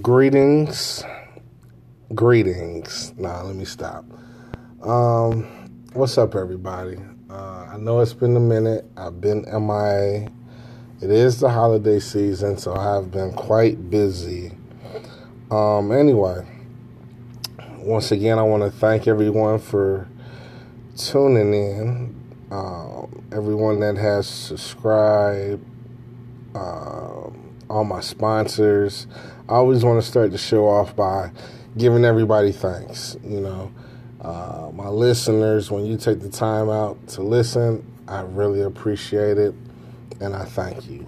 Greetings. Greetings. Nah, let me stop. Um, what's up, everybody? Uh, I know it's been a minute. I've been MIA. It is the holiday season, so I've been quite busy. Um, anyway, once again, I want to thank everyone for tuning in. Uh, everyone that has subscribed, uh, all my sponsors. I always want to start the show off by giving everybody thanks. You know, uh, my listeners, when you take the time out to listen, I really appreciate it, and I thank you.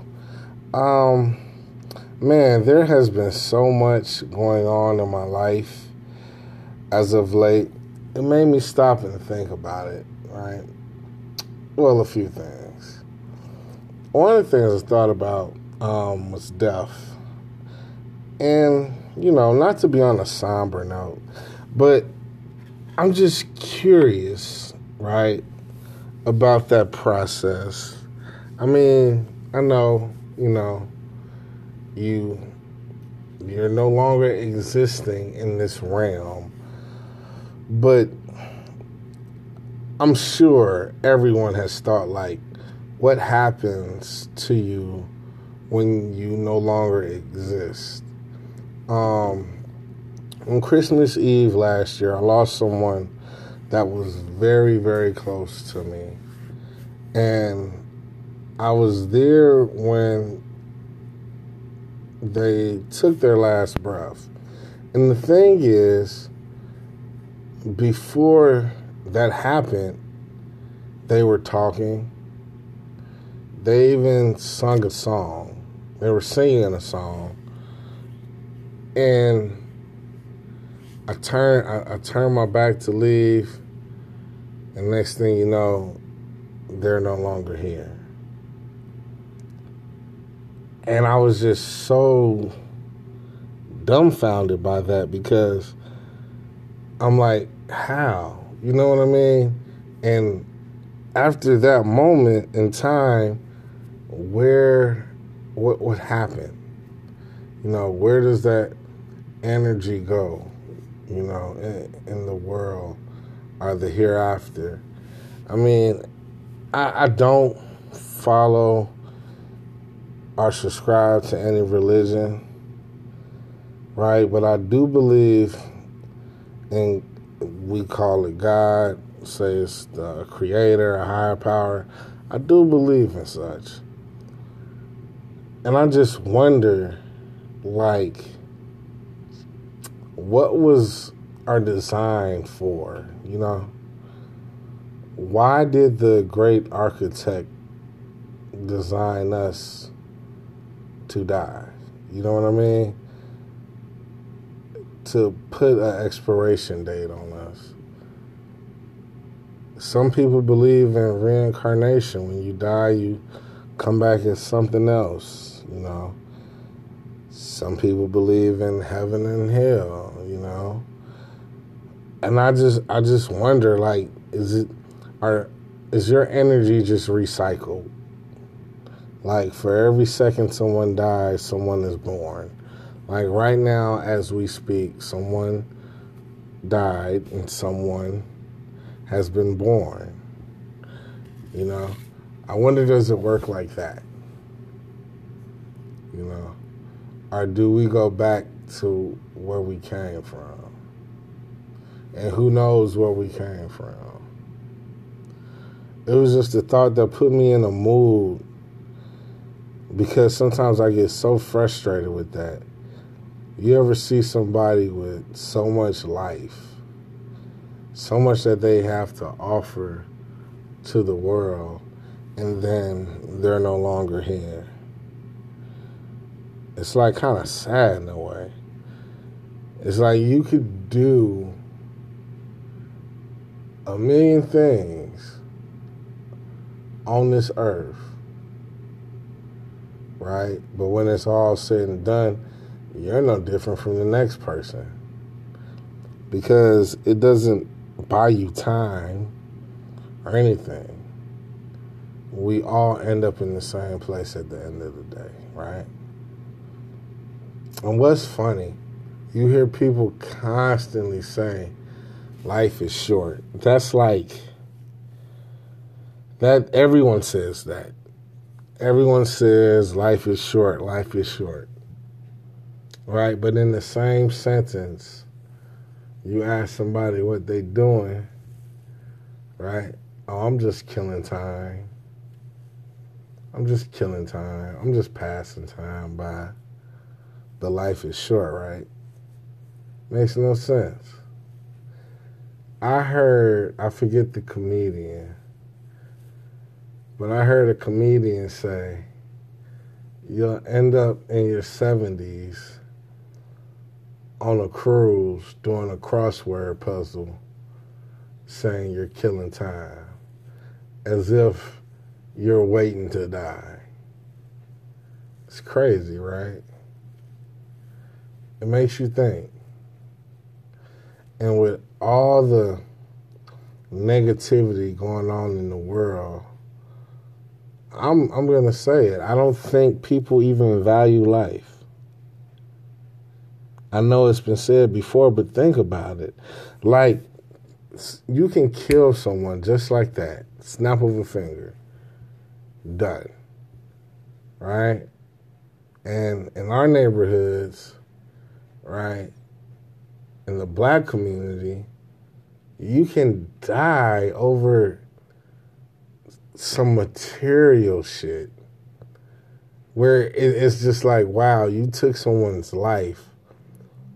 Um, man, there has been so much going on in my life as of late. It made me stop and think about it. Right. Well, a few things. One of the things I thought about um, was death. And, you know, not to be on a somber note, but I'm just curious, right, about that process. I mean, I know, you know, you you're no longer existing in this realm, but I'm sure everyone has thought like what happens to you when you no longer exist. Um, on Christmas Eve last year, I lost someone that was very, very close to me. And I was there when they took their last breath. And the thing is, before that happened, they were talking. They even sung a song. They were singing a song. And I turn I, I turned my back to leave. And next thing you know, they're no longer here. And I was just so dumbfounded by that because I'm like, how? You know what I mean? And after that moment in time, where what what happened? You know, where does that energy go? You know, in, in the world or the hereafter. I mean, I, I don't follow or subscribe to any religion, right? But I do believe in we call it God, say it's the creator, a higher power. I do believe in such. And I just wonder, like, what was our design for? You know, why did the great architect design us to die? You know what I mean? To put an expiration date on us. Some people believe in reincarnation. When you die, you come back as something else you know. Some people believe in heaven and hell, you know. And I just I just wonder like is it are is your energy just recycled? Like for every second someone dies, someone is born. Like right now as we speak, someone died and someone has been born. You know, I wonder does it work like that? You know, or do we go back to where we came from? And who knows where we came from? It was just a thought that put me in a mood because sometimes I get so frustrated with that. You ever see somebody with so much life, so much that they have to offer to the world, and then they're no longer here? It's like kind of sad in a way. It's like you could do a million things on this earth, right? But when it's all said and done, you're no different from the next person because it doesn't buy you time or anything. We all end up in the same place at the end of the day, right? And what's funny, you hear people constantly saying life is short. That's like that everyone says that. Everyone says life is short, life is short. Right? But in the same sentence, you ask somebody what they doing, right? Oh, I'm just killing time. I'm just killing time. I'm just passing time by. The life is short, right? Makes no sense. I heard, I forget the comedian, but I heard a comedian say, you'll end up in your 70s on a cruise doing a crossword puzzle saying you're killing time as if you're waiting to die. It's crazy, right? It makes you think. And with all the negativity going on in the world, I'm I'm to say it. I don't think people even value life. I know it's been said before, but think about it. Like you can kill someone just like that. Snap of a finger. Done. Right? And in our neighborhoods, right, in the black community, you can die over some material shit where it's just like, wow, you took someone's life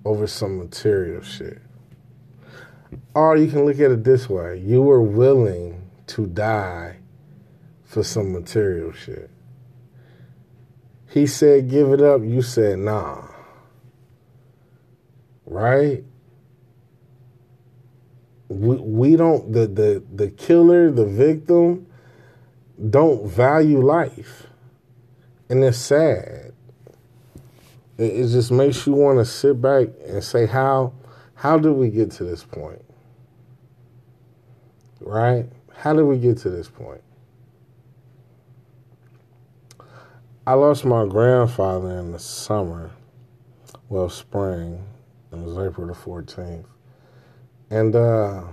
over some material shit. Or you can look at it this way you were willing to die for some material shit. He said, give it up. You said, nah. Right? We, we don't, the, the, the killer, the victim, don't value life. And it's sad. It, it just makes you want to sit back and say, how, how did we get to this point? Right? How did we get to this point? I lost my grandfather in the summer, well, spring. It was April the 14th. And uh,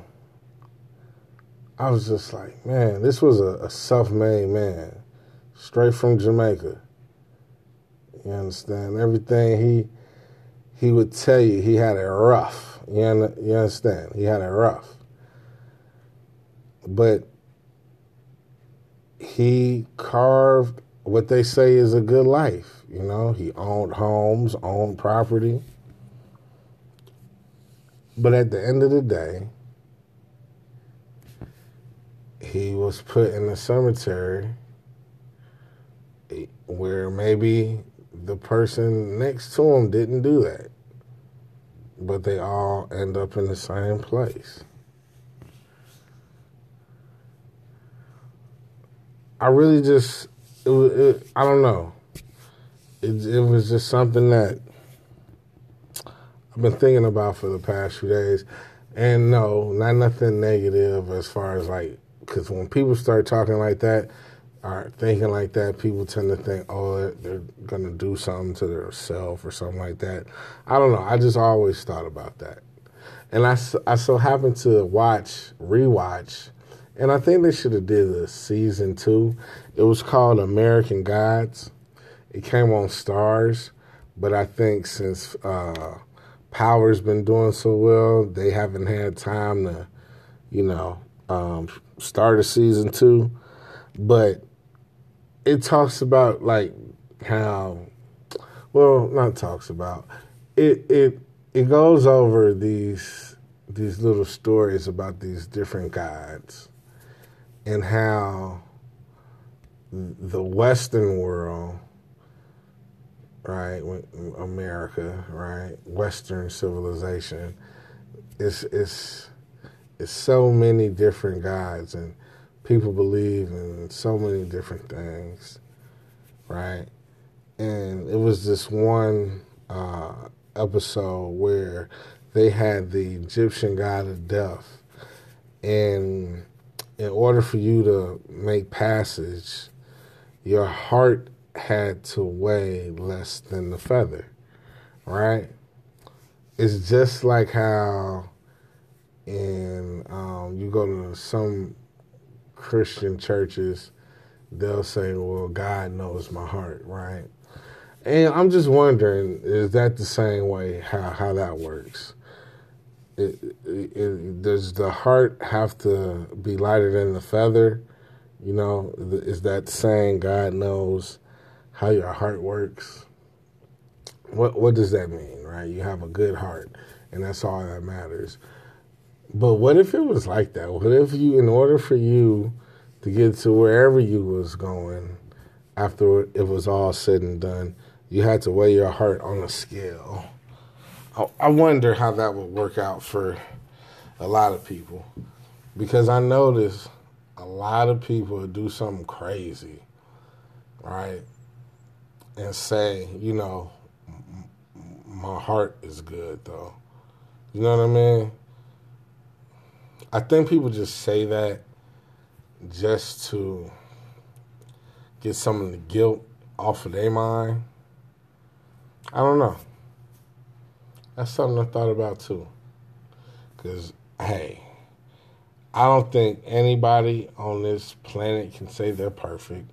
I was just like, man, this was a, a self made man, straight from Jamaica. You understand? Everything he he would tell you, he had it rough. You, you understand? He had it rough but he carved what they say is a good life. You know, he owned homes, owned property. But at the end of the day, he was put in a cemetery where maybe the person next to him didn't do that. But they all end up in the same place. I really just it it, I don't know. It it was just something that I've been thinking about for the past few days. And no, not nothing negative as far as like because when people start talking like that or thinking like that, people tend to think, oh, they're gonna do something to themselves or something like that. I don't know. I just always thought about that, and I I so happened to watch rewatch and I think they should have did a season two. It was called American Gods. It came on Starz, but I think since uh, Power's been doing so well, they haven't had time to, you know, um, start a season two. But it talks about like how, well, not talks about it. It it goes over these these little stories about these different gods and how the Western world, right, America, right, Western civilization, It's is is so many different gods, and people believe in so many different things, right? And it was this one uh, episode where they had the Egyptian god of death, and in order for you to make passage, your heart had to weigh less than the feather, right? It's just like how in um, you go to some Christian churches, they'll say, "Well, God knows my heart," right? And I'm just wondering, is that the same way how how that works? It, it, it, does the heart have to be lighter than the feather? You know, is that saying God knows how your heart works? What what does that mean, right? You have a good heart, and that's all that matters. But what if it was like that? What if you, in order for you to get to wherever you was going, after it was all said and done, you had to weigh your heart on a scale? I wonder how that would work out for a lot of people, because I notice a lot of people do something crazy, right? And say, you know, my heart is good though. You know what I mean? I think people just say that just to get some of the guilt off of their mind. I don't know. That's something I thought about too. Because, hey, I don't think anybody on this planet can say they're perfect.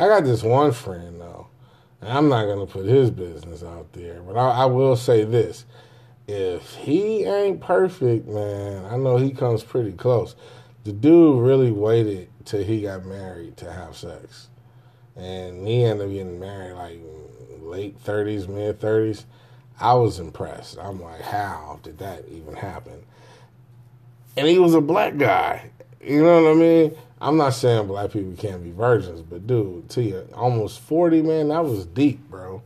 I got this one friend, though, and I'm not to put his business out there, but I, I will say this if he ain't perfect, man, I know he comes pretty close. The dude really waited till he got married to have sex. And he ended up getting married like late 30s, mid 30s. I was impressed. I'm like, how did that even happen? And he was a black guy. You know what I mean? I'm not saying black people can't be virgins, but dude, to you, almost 40, man, that was deep, bro.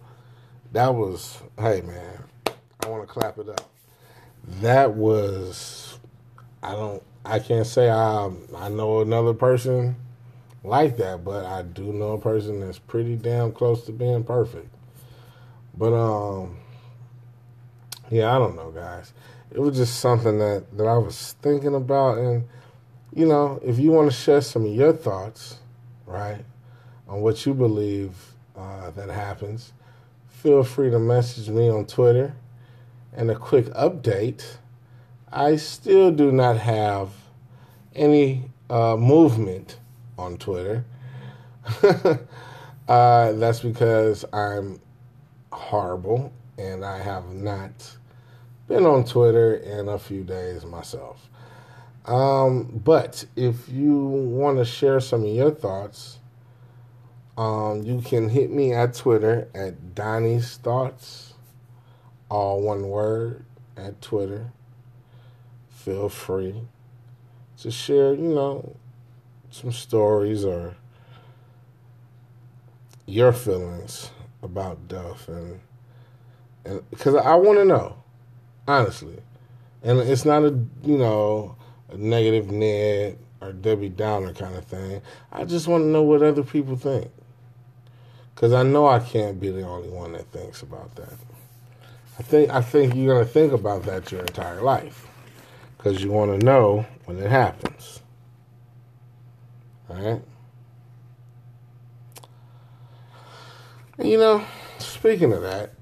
That was, hey, man, I want to clap it up. That was, I don't, I can't say I, I know another person like that, but I do know a person that's pretty damn close to being perfect. But um, yeah, I don't know, guys. It was just something that that I was thinking about, and you know, if you want to share some of your thoughts, right, on what you believe uh, that happens, feel free to message me on Twitter and a quick update, I still do not have any uh, movement on Twitter. uh, that's because I'm horrible and I have not been on Twitter in a few days myself. Um, but if you want to share some of your thoughts, um, you can hit me at Twitter at Donnie's Thoughts all one word at Twitter. Feel free to share, you know, some stories or your feelings about Duff and and because I want to know honestly, and it's not a you know negative Ned or Debbie Downer kind of thing. I just want to know what other people think because I know I can't be the only one that thinks about that. I think I think you're gonna think about that your entire life because you want to know when it happens. All right. You know, speaking of that,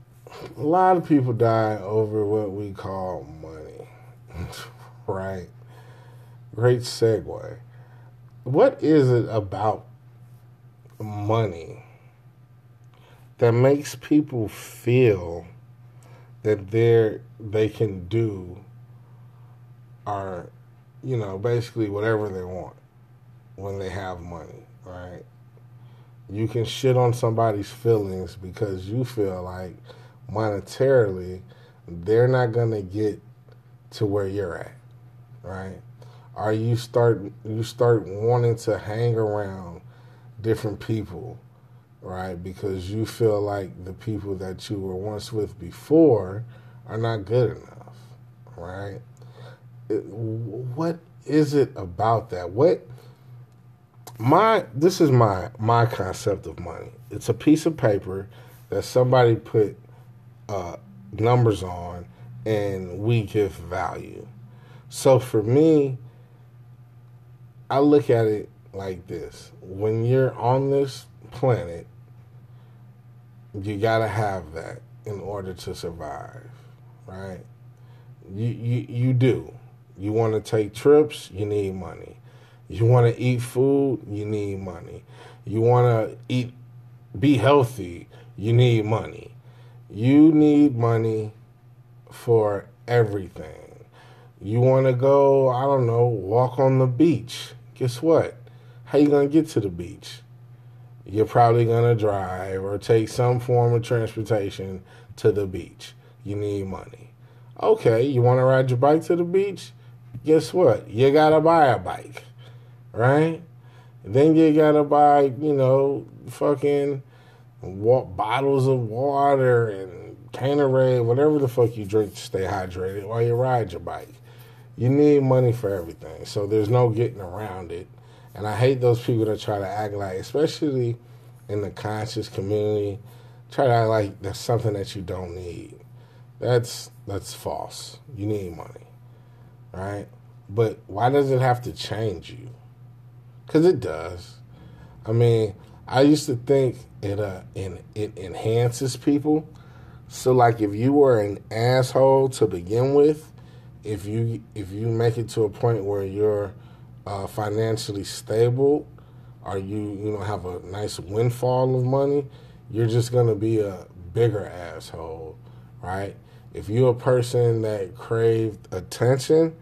a lot of people die over what we call money. right? Great segue. What is it about money that makes people feel that they they can do are you know basically whatever they want when they have money right you can shit on somebody's feelings because you feel like monetarily they're not going to get to where you're at right or you start you start wanting to hang around different people right? Because you feel like the people that you were once with before are not good enough, right? It, what is it about that? What my this is my my concept of money. It's a piece of paper that somebody put uh, numbers on, and we give value. So for me, I look at it like this: when you're on this planet, you gotta have that. in order to survive, right? You you you do. You want to take trips, you need money. You want to eat food, you need money. You want to eat be healthy, you need money. You need money for everything. You want to go, I don't know, walk on the beach. Guess what? How you going to get to the beach? You're probably going to drive or take some form of transportation to the beach. You need money. Okay, you want to ride your bike to the beach? Guess what? You got to buy a bike, right? Then you got to buy, you know, fucking what, bottles of water and Gatorade, whatever the fuck you drink to stay hydrated while you ride your bike. You need money for everything, so there's no getting around it. And I hate those people that try to act like, especially in the conscious community, try to act like that's something that you don't need. That's that's false. You need money, right? But why does it have to change you? Because it does. I mean, I used to think it uh in, it enhances people. So like if you were an asshole to begin with, if you if you make it to a point where you're uh, financially stable, or you you know have a nice windfall of money, you're just gonna be a bigger asshole, right? If you're a person that craved attention,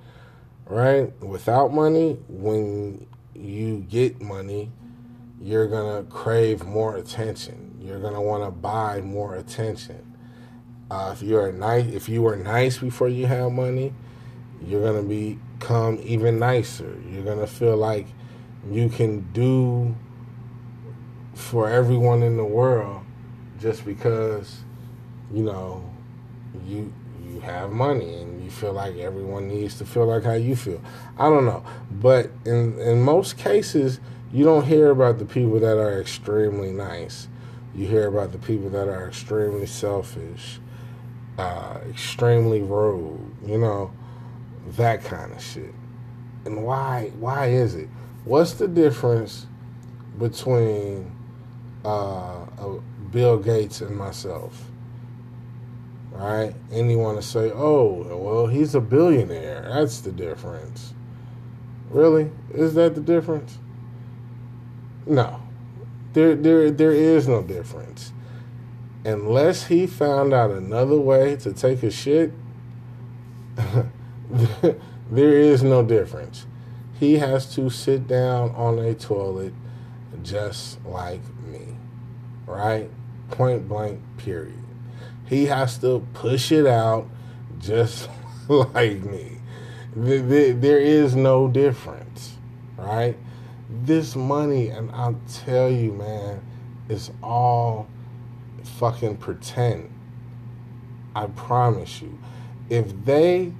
right, without money, when you get money, you're gonna crave more attention. You're gonna want to buy more attention. Uh, if you're nice, if you were nice before you had money, you're gonna become even nicer. You're gonna feel like you can do for everyone in the world just because you know you you have money and you feel like everyone needs to feel like how you feel. I don't know, but in in most cases, you don't hear about the people that are extremely nice. You hear about the people that are extremely selfish, uh, extremely rude. You know, that kind of shit. And why? Why is it? What's the difference between uh, Bill Gates and myself? Right? And you want to say, oh, well, he's a billionaire. That's the difference. Really? Is that the difference? No. There, there, there is no difference. Unless he found out another way to take a shit, there is no difference. He has to sit down on a toilet just like me, right? Point blank, period. He has to push it out just like me. There is no difference, right? This money, and I'll tell you, man, it's all fucking pretend. I promise you. If they,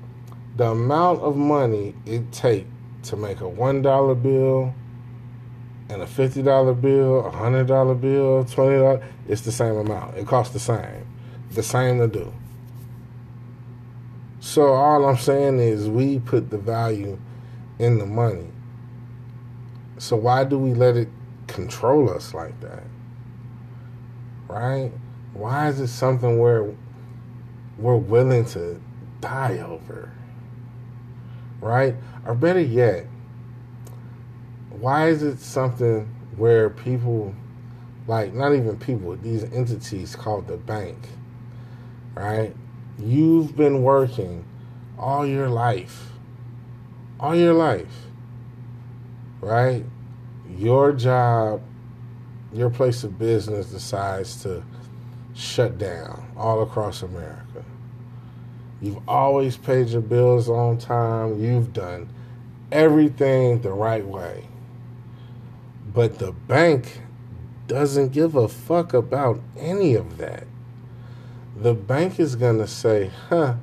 the amount of money it take to make a one dollar bill and a fifty dollar bill, a hundred dollar bill, twenty dollar, it's the same amount. It costs the same, the same to do. So all I'm saying is we put the value in the money. So why do we let it control us like that? Right? Why is it something where we're willing to die over? Right? Or better yet, why is it something where people, like not even people, these entities called the bank, right? You've been working all your life, all your life, right? Your job, your place of business decides to shut down all across America. You've always paid your bills on time. You've done everything the right way. But the bank doesn't give a fuck about any of that. The bank is going to say, huh,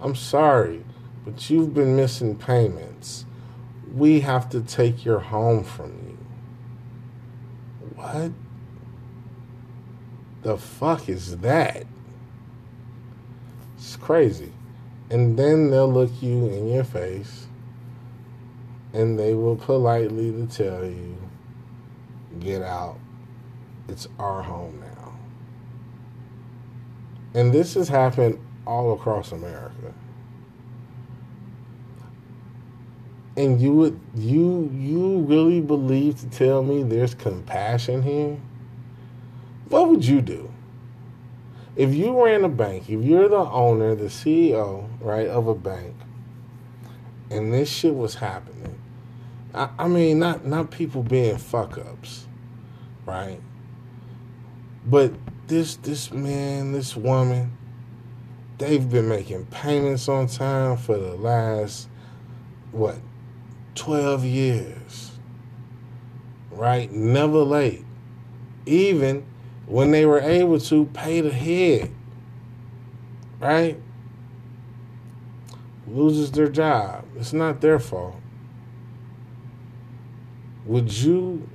I'm sorry, but you've been missing payments. We have to take your home from you. What? The fuck is that? It's crazy. And then they'll look you in your face and they will politely tell you, get out. It's our home now. And this has happened all across America. And you would you you really believe to tell me there's compassion here? What would you do? If you ran a bank, if you're the owner, the CEO, right, of a bank, and this shit was happening, I, I mean, not not people being fuck ups, right? But this this man, this woman, they've been making payments on time for the last what 12 years. Right? Never late. Even when they were able to pay the head. Right? Loses their job. It's not their fault. Would you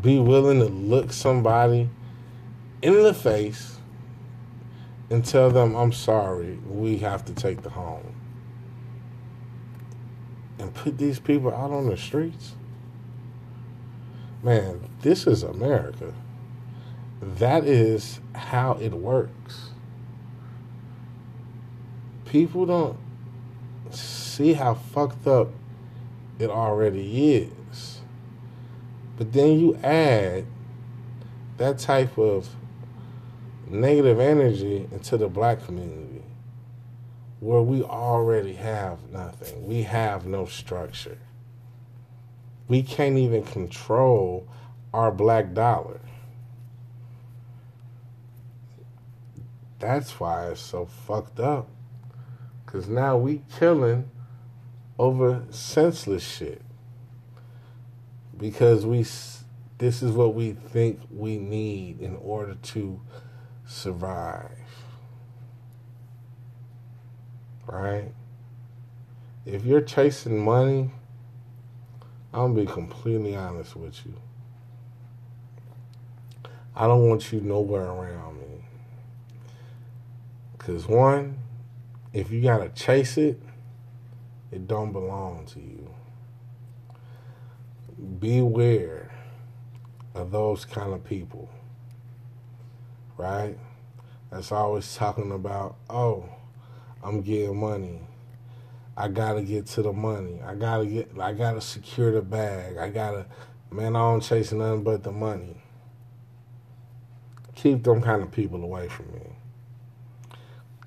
be willing to look somebody in the face and tell them, I'm sorry, we have to take the home? And put these people out on the streets? Man, this is America. That is how it works. People don't see how fucked up it already is. But then you add that type of negative energy into the black community where we already have nothing. We have no structure. We can't even control our black dollar. That's why it's so fucked up. Cause now we killing over senseless shit. Because we this is what we think we need in order to survive. Right? If you're chasing money, I'm gonna be completely honest with you. I don't want you nowhere around me. Cause one, if you gotta chase it, it don't belong to you. Beware of those kind of people. Right? That's always talking about, oh, I'm getting money. I gotta get to the money. I gotta get I gotta secure the bag. I gotta man, I don't chase nothing but the money. Keep them kind of people away from me.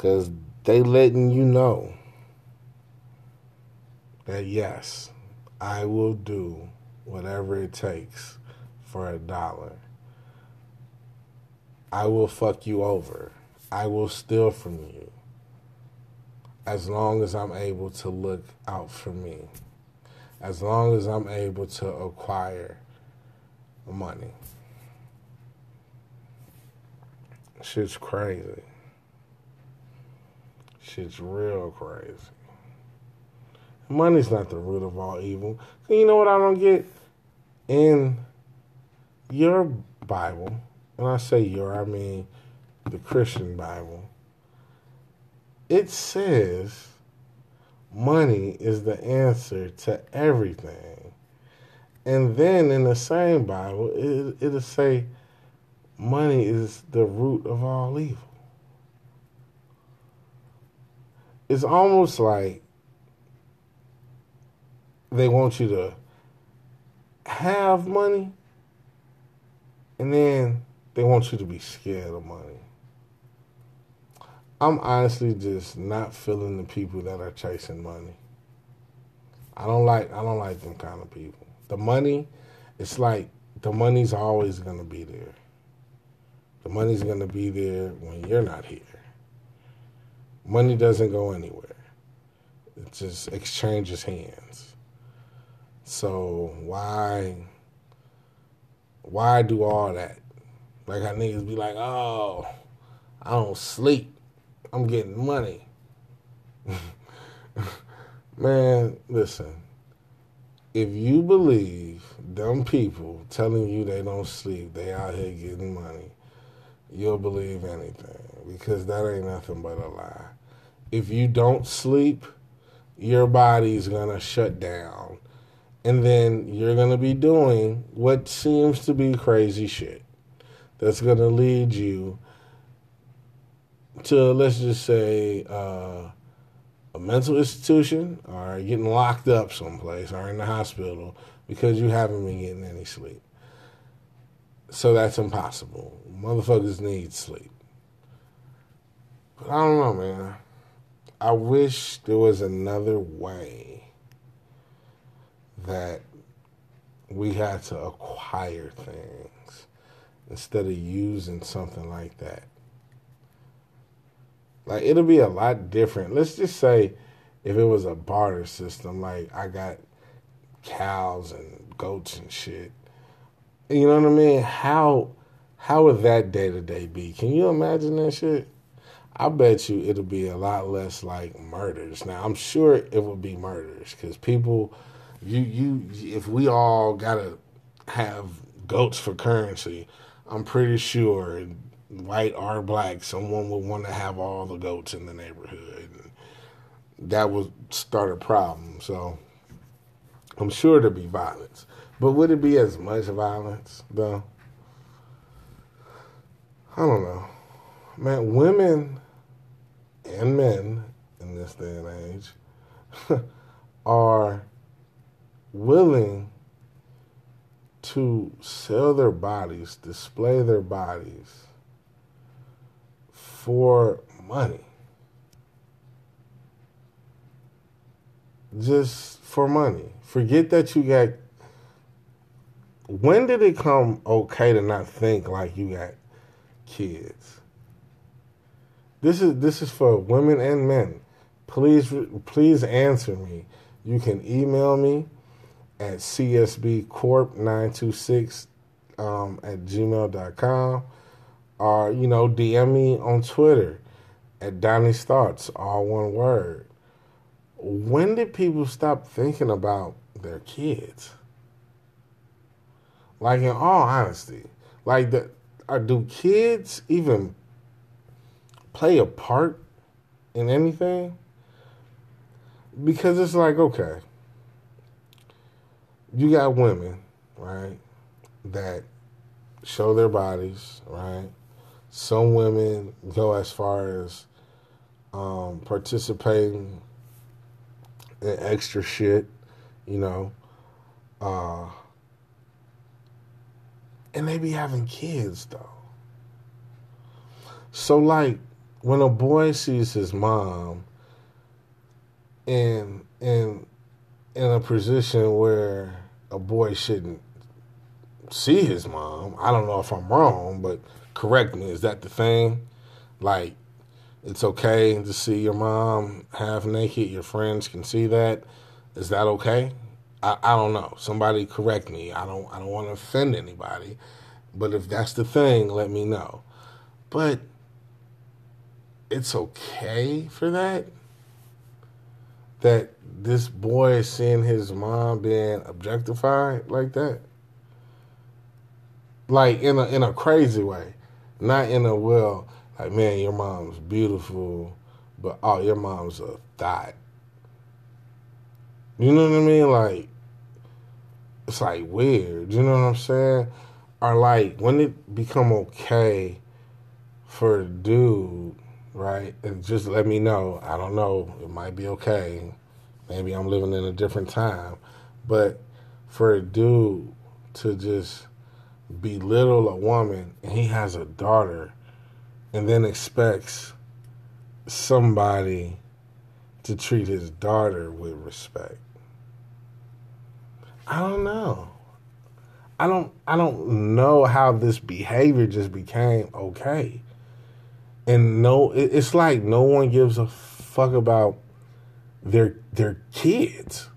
Cause they letting you know that yes, I will do whatever it takes for a dollar. I will fuck you over. I will steal from you. As long as I'm able to look out for me. As long as I'm able to acquire money. Shit's crazy. Shit's real crazy. Money's not the root of all evil. You know what I don't get? In your Bible, when I say your, I mean the Christian Bible, it says money is the answer to everything. And then in the same Bible, it, it'll say money is the root of all evil. It's almost like they want you to have money and then they want you to be scared of money. I'm honestly just not feeling the people that are chasing money. I don't like I don't like them kind of people. The money, it's like the money's always gonna be there. The money's gonna be there when you're not here. Money doesn't go anywhere. It just exchanges hands. So why why do all that? Like how niggas be like, oh, I don't sleep. I'm getting money. Man, listen. If you believe dumb people telling you they don't sleep, they out here getting money, you'll believe anything because that ain't nothing but a lie. If you don't sleep, your body's gonna shut down and then you're to be doing what seems to be crazy shit that's to lead you to let's just say uh, a mental institution or getting locked up someplace or in the hospital because you haven't been getting any sleep. So that's impossible. Motherfuckers need sleep. But I don't know, man. I wish there was another way that we had to acquire things instead of using something like that. Like it'll be a lot different. Let's just say if it was a barter system, like I got cows and goats and shit. You know what I mean? How how would that day to day be? Can you imagine that shit? I bet you it'll be a lot less like murders. Now I'm sure it will be murders because people, you you if we all gotta have goats for currency, I'm pretty sure white or black, someone would want to have all the goats in the neighborhood. And that would start a problem. So I'm sure there'd be violence. But would it be as much violence, though? I don't know. Man, women and men in this day and age are willing to sell their bodies, display their bodies for money. Just for money. Forget that you got. When did it come okay to not think like you got kids? This is this is for women and men. Please please answer me. You can email me at csbcorp926 um, at gmail.com or, you know, DM me on Twitter at Donnie's Thoughts, all one word. When did people stop thinking about their kids? Like, in all honesty, like, the, are, do kids even play a part in anything? Because it's like, okay, you got women, right, that show their bodies, right? Some women go as far as um, participating in extra shit, you know. Uh, and they be having kids though. So like when a boy sees his mom in in in a position where a boy shouldn't see his mom, I don't know if I'm wrong, but correct me. Is that the thing? Like, it's okay to see your mom half naked. Your friends can see that. Is that okay? I, I don't know. Somebody correct me. I don't I don't want to offend anybody, but if that's the thing, let me know. But it's okay for that. That this boy is seeing his mom being objectified like that. Like in a in a crazy way. Not in a well, like, man, your mom's beautiful, but oh, your mom's a thought. You know what I mean? Like, it's like weird. You know what I'm saying? Or like when it become okay for a dude, right? And just let me know. I don't know. It might be okay. Maybe I'm living in a different time. But for a dude to just belittle a woman and he has a daughter and then expects somebody to treat his daughter with respect. I don't know. I don't I don't know how this behavior just became okay. And no it's like no one gives a fuck about their their kids.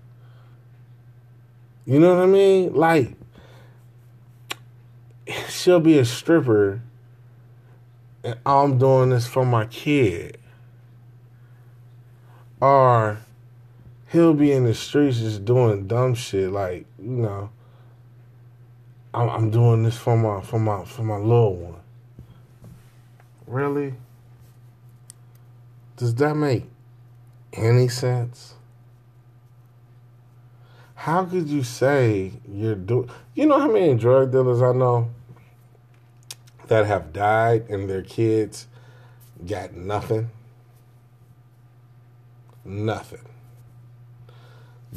You know what I mean? Like she'll be a stripper and I'm doing this for my kid. Or he'll be in the streets just doing dumb shit like, you know, I'm, I'm doing this for my for my for my little one. Really? Does that make any sense? How could you say you're doing? You know how many drug dealers I know that have died and their kids got nothing. Nothing.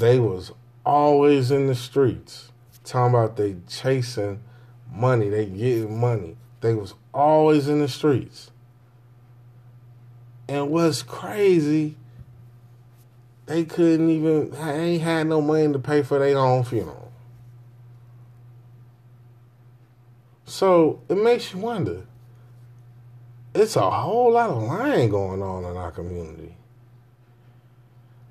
They was always in the streets talking about they chasing money, they getting money. They was always in the streets. And what's crazy, they couldn't even, they ain't had no money to pay for their own funeral. So it makes you wonder. It's a whole lot of lying going on in our community.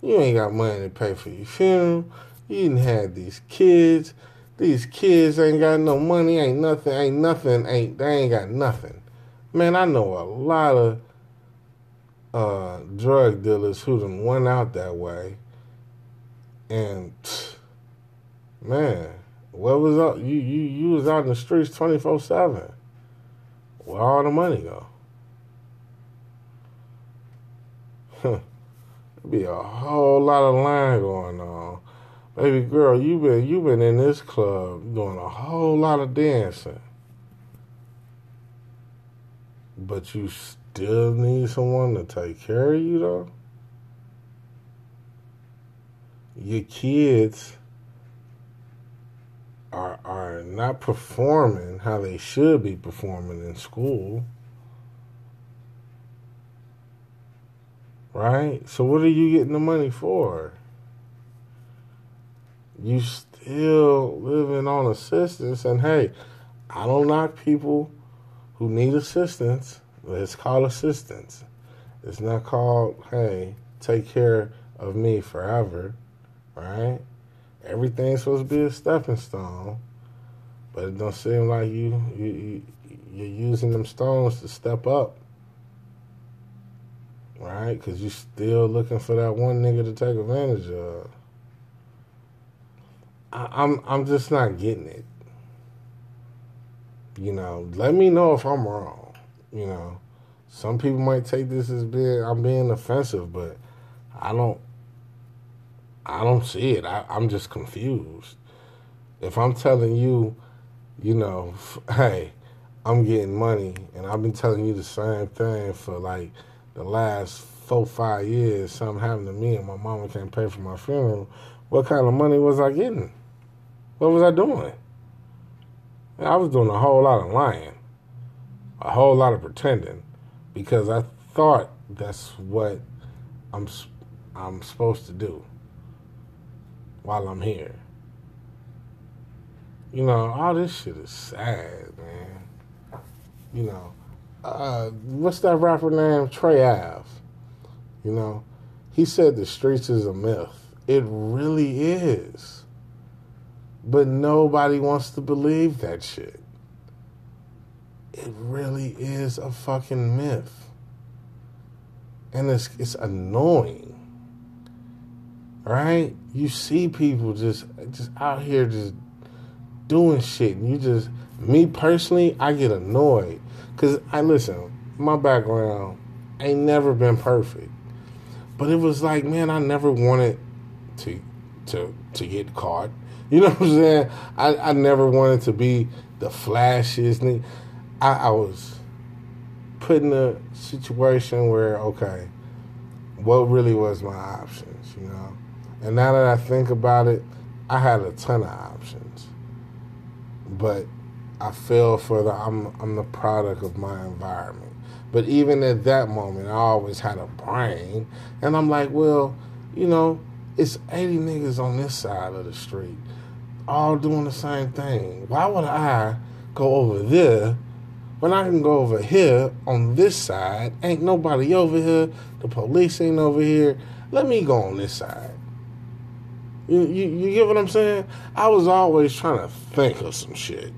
You ain't got money to pay for your funeral. You didn't have these kids. These kids ain't got no money, ain't nothing, ain't nothing, ain't they ain't got nothing. Man, I know a lot of uh, drug dealers who done went out that way. And man, what was up? You you you was out in the streets twenty four seven. Where all the money go? Be a whole lot of line going on. Baby girl, you been you been in this club doing a whole lot of dancing. But you still need someone to take care of you though? Your kids are are not performing how they should be performing in school. Right? So what are you getting the money for? You still living on assistance and hey, I don't knock people who need assistance. It's called assistance. It's not called, hey, take care of me forever. Right? Everything's supposed to be a stepping stone. But it don't seem like you, you, you you're using them stones to step up right? Because you're still looking for that one nigga to take advantage of. I, I'm I'm just not getting it. You know, let me know if I'm wrong. You know, some people might take this as being I'm being offensive, but I don't. I don't see it. I, I'm just confused. If I'm telling you, you know, hey, I'm getting money, and I've been telling you the same thing for like the last four, five years, something happened to me and my mama can't pay for my funeral, what kind of money was I getting? What was I doing? I was doing a whole lot of lying, a whole lot of pretending, because I thought that's what I'm I'm supposed to do while I'm here. You know, all this shit is sad, man. You know, uh, what's that rapper name? Trey Ave. You know, he said the streets is a myth. It really is. But nobody wants to believe that shit. It really is a fucking myth. And it's it's annoying. Right? You see people just just out here just doing shit and you just me personally, I get annoyed Cause I listen, my background ain't never been perfect, but it was like, man, I never wanted to to to get caught. You know what I'm saying? I, I never wanted to be the flashiest. I, I was put in a situation where, okay, what really was my options, you know? And now that I think about it, I had a ton of options. But I feel for the I'm I'm the product of my environment. But even at that moment, I always had a brain, and I'm like, well, you know, it's 80 niggas on this side of the street, all doing the same thing. Why would I go over there when I can go over here on this side? Ain't nobody over here. The police ain't over here. Let me go on this side. You, you, you get what I'm saying? I was always trying to think of some shit.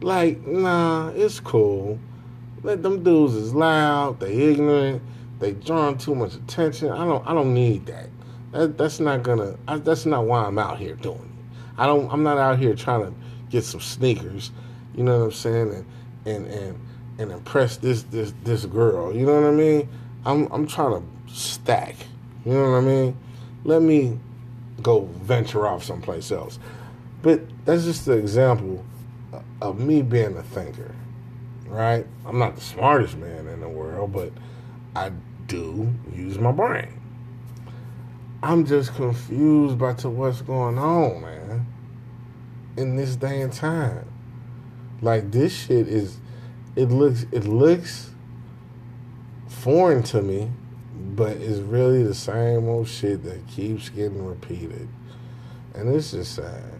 Like, nah, it's cool. Let them dudes is loud, they ignorant, they drawing too much attention. I don't I don't need that. That that's not gonna I, that's not why I'm out here doing it. I don't I'm not out here trying to get some sneakers, you know what I'm saying, and and and, and impress this this this girl. You know what I mean? I'm I'm trying to stack. You know what I mean? Let me go venture off someplace else. But that's just the example of me being a thinker, right? I'm not the smartest man in the world, but I do use my brain. I'm just confused about to what's going on, man. In this day and time. Like this shit is it looks it looks foreign to me, but it's really the same old shit that keeps getting repeated. And it's just sad.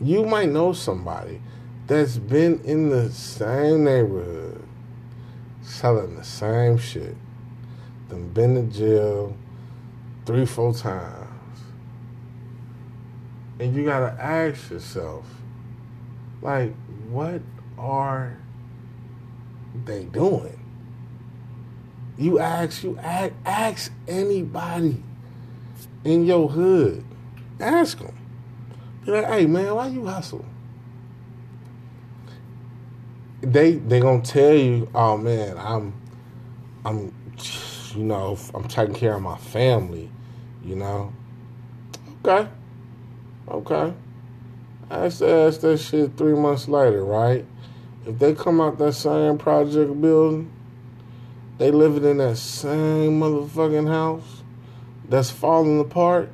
You might know somebody that's been in the same neighborhood selling the same shit. Them been to jail three, four times. And you gotta ask yourself, like, what are they doing? You ask, you ask, ask anybody in your hood. Ask them. Be like, hey man, why you hustle? They they gonna tell you, oh man, I'm I'm you know, I'm taking care of my family, you know. Okay. Okay. Ask, ask that shit three months later, right? If they come out that same project building, they living in that same motherfucking house that's falling apart,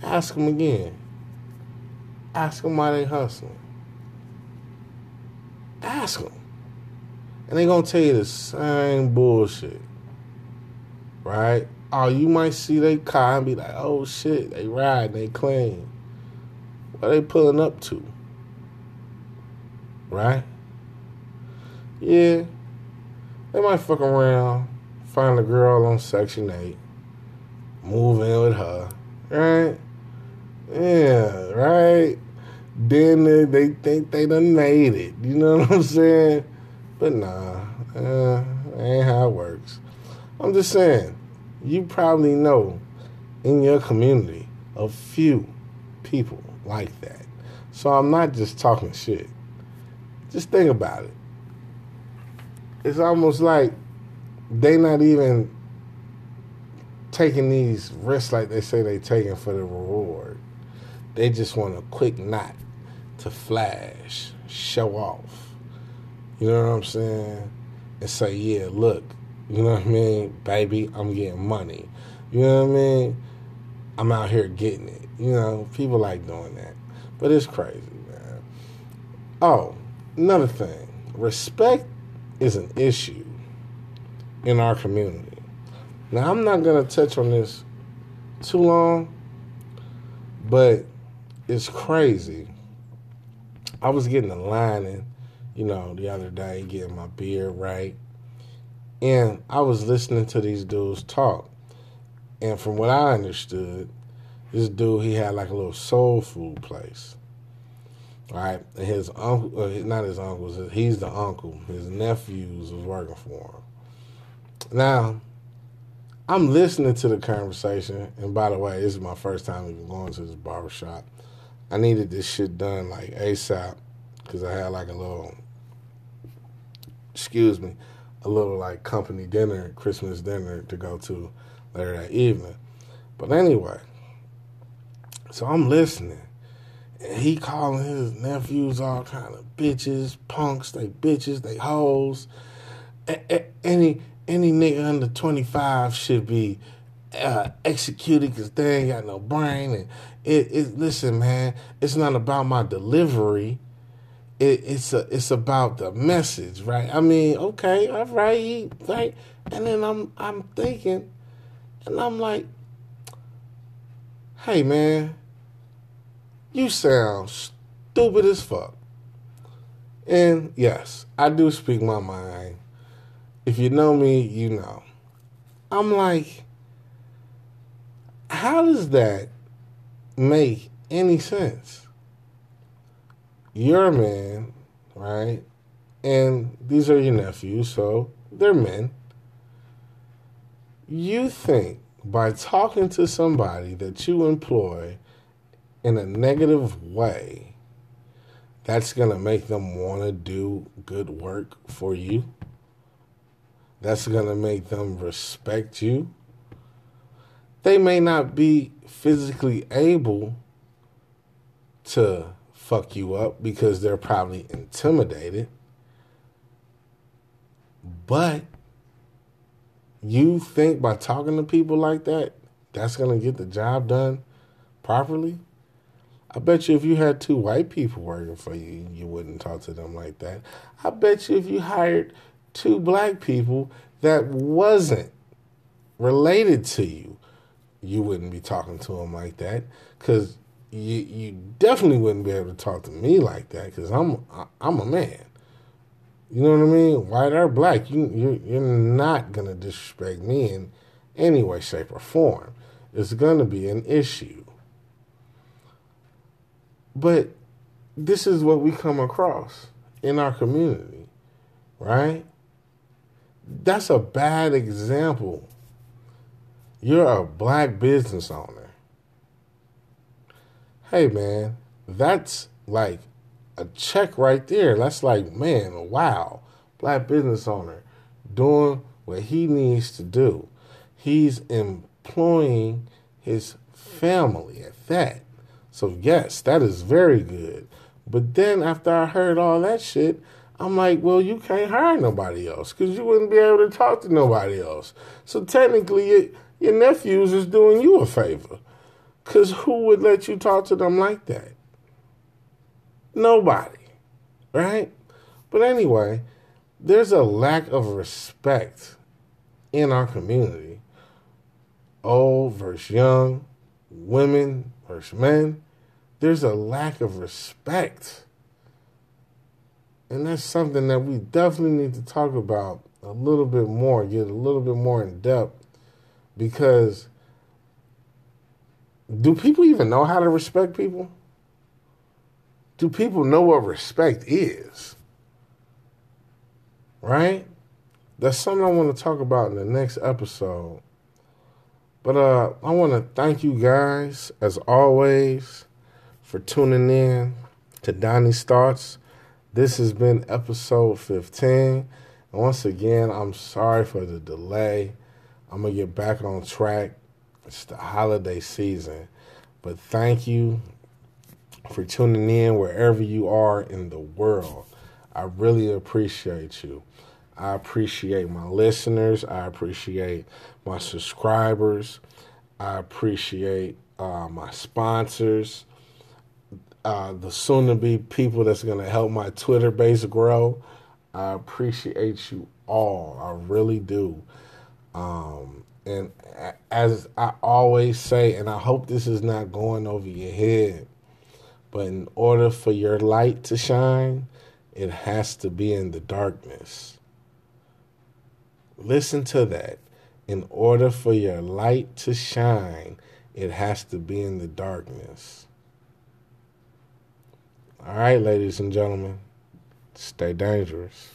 ask them again. Ask them why they hustling. Ask them. And they gonna tell you the same bullshit. Right? Oh, you might see they car and be like, oh shit, they ride, they clean. What they pulling up to? Right? Yeah. They might fuck around, find a girl on Section 8, move in with her. Right? Yeah, right? Then they, they think they done made it. You know what I'm saying? But nah, uh, ain't how it works. I'm just saying, you probably know in your community a few people like that. So I'm not just talking shit. Just think about it. It's almost like they not even taking these risks like they say they taking for the reward. They just want a quick knot to flash, show off. You know what I'm saying? And say, yeah, look, you know what I mean? Baby, I'm getting money. You know what I mean? I'm out here getting it. You know, people like doing that. But it's crazy, man. Oh, another thing. Respect is an issue in our community. Now, I'm not going to touch on this too long, but it's crazy. I was getting a lining, you know, the other day, getting my beard right. And I was listening to these dudes talk. And from what I understood, this dude he had like a little soul food place. Right, his uncle, uh, not his uncles, he's the uncle. His nephews was working for him. Now, I'm listening to the conversation, and by the way, this is my first time even going to this barbershop. I needed this shit done like ASAP because I had like a little, excuse me, a little like company dinner, Christmas dinner to go to later that evening. But anyway, so I'm listening. And he calling his nephews all kind of bitches, punks, they bitches, they hoes. Any any nigga under 25 should be uh, executed because they ain't got no brain. And it, it listen, man, it's not about my delivery. It, it's a, it's about the message, right? I mean, okay, all right, right. And then I'm I'm thinking, and I'm like, hey, man, you sound stupid as fuck. And yes, I do speak my mind. If you know me, you know. I'm like, how does that make any sense? You're a man, right? And these are your nephews, so they're men. You think by talking to somebody that you employ in a negative way, that's going to make them want to do good work for you. That's going to make them respect you. They may not be physically able to fuck you up because they're probably intimidated. But You think by talking to people like that, that's going to get the job done properly? I bet you if you had two white people working for you, you wouldn't talk to them like that. I bet you if you hired two black people that wasn't related to you, you wouldn't be talking to them like that because you you definitely wouldn't be able to talk to me like that because I'm I'm a man. You know what I mean? White or black, you you're, you're not gonna disrespect me in any way, shape, or form. It's gonna be an issue. But this is what we come across in our community, right? That's a bad example. You're a black business owner. Hey, man, that's like a check right there. That's like, man, wow, black business owner doing what he needs to do. He's employing his family at that. So, yes, that is very good. But then after I heard all that shit, I'm like, well, you can't hire nobody else because you wouldn't be able to talk to nobody else. So technically, it, your nephews is doing you a favor because who would let you talk to them like that? Nobody, right? But anyway, there's a lack of respect in our community. Old versus young, women versus men there's a lack of respect. And that's something that we definitely need to talk about a little bit more, get a little bit more in depth because do people even know how to respect people? Do people know what respect is? Right? That's something I want to talk about in the next episode. But uh, I want to thank you guys, as always, for tuning in to Donnie Thoughts. This has been episode 15. And once again, I'm sorry for the delay. I'm going to get back on track. It's the holiday season. But thank you for tuning in wherever you are in the world. I really appreciate you. I appreciate my listeners. I appreciate my subscribers. I appreciate uh, my sponsors uh, the soon to be people that's going to help my Twitter base grow. I appreciate you all. I really do. Um, and as I always say, and I hope this is not going over your head, but in order for your light to shine, it has to be in the darkness. Listen to that. In order for your light to shine, it has to be in the darkness. All right, ladies and gentlemen, stay dangerous.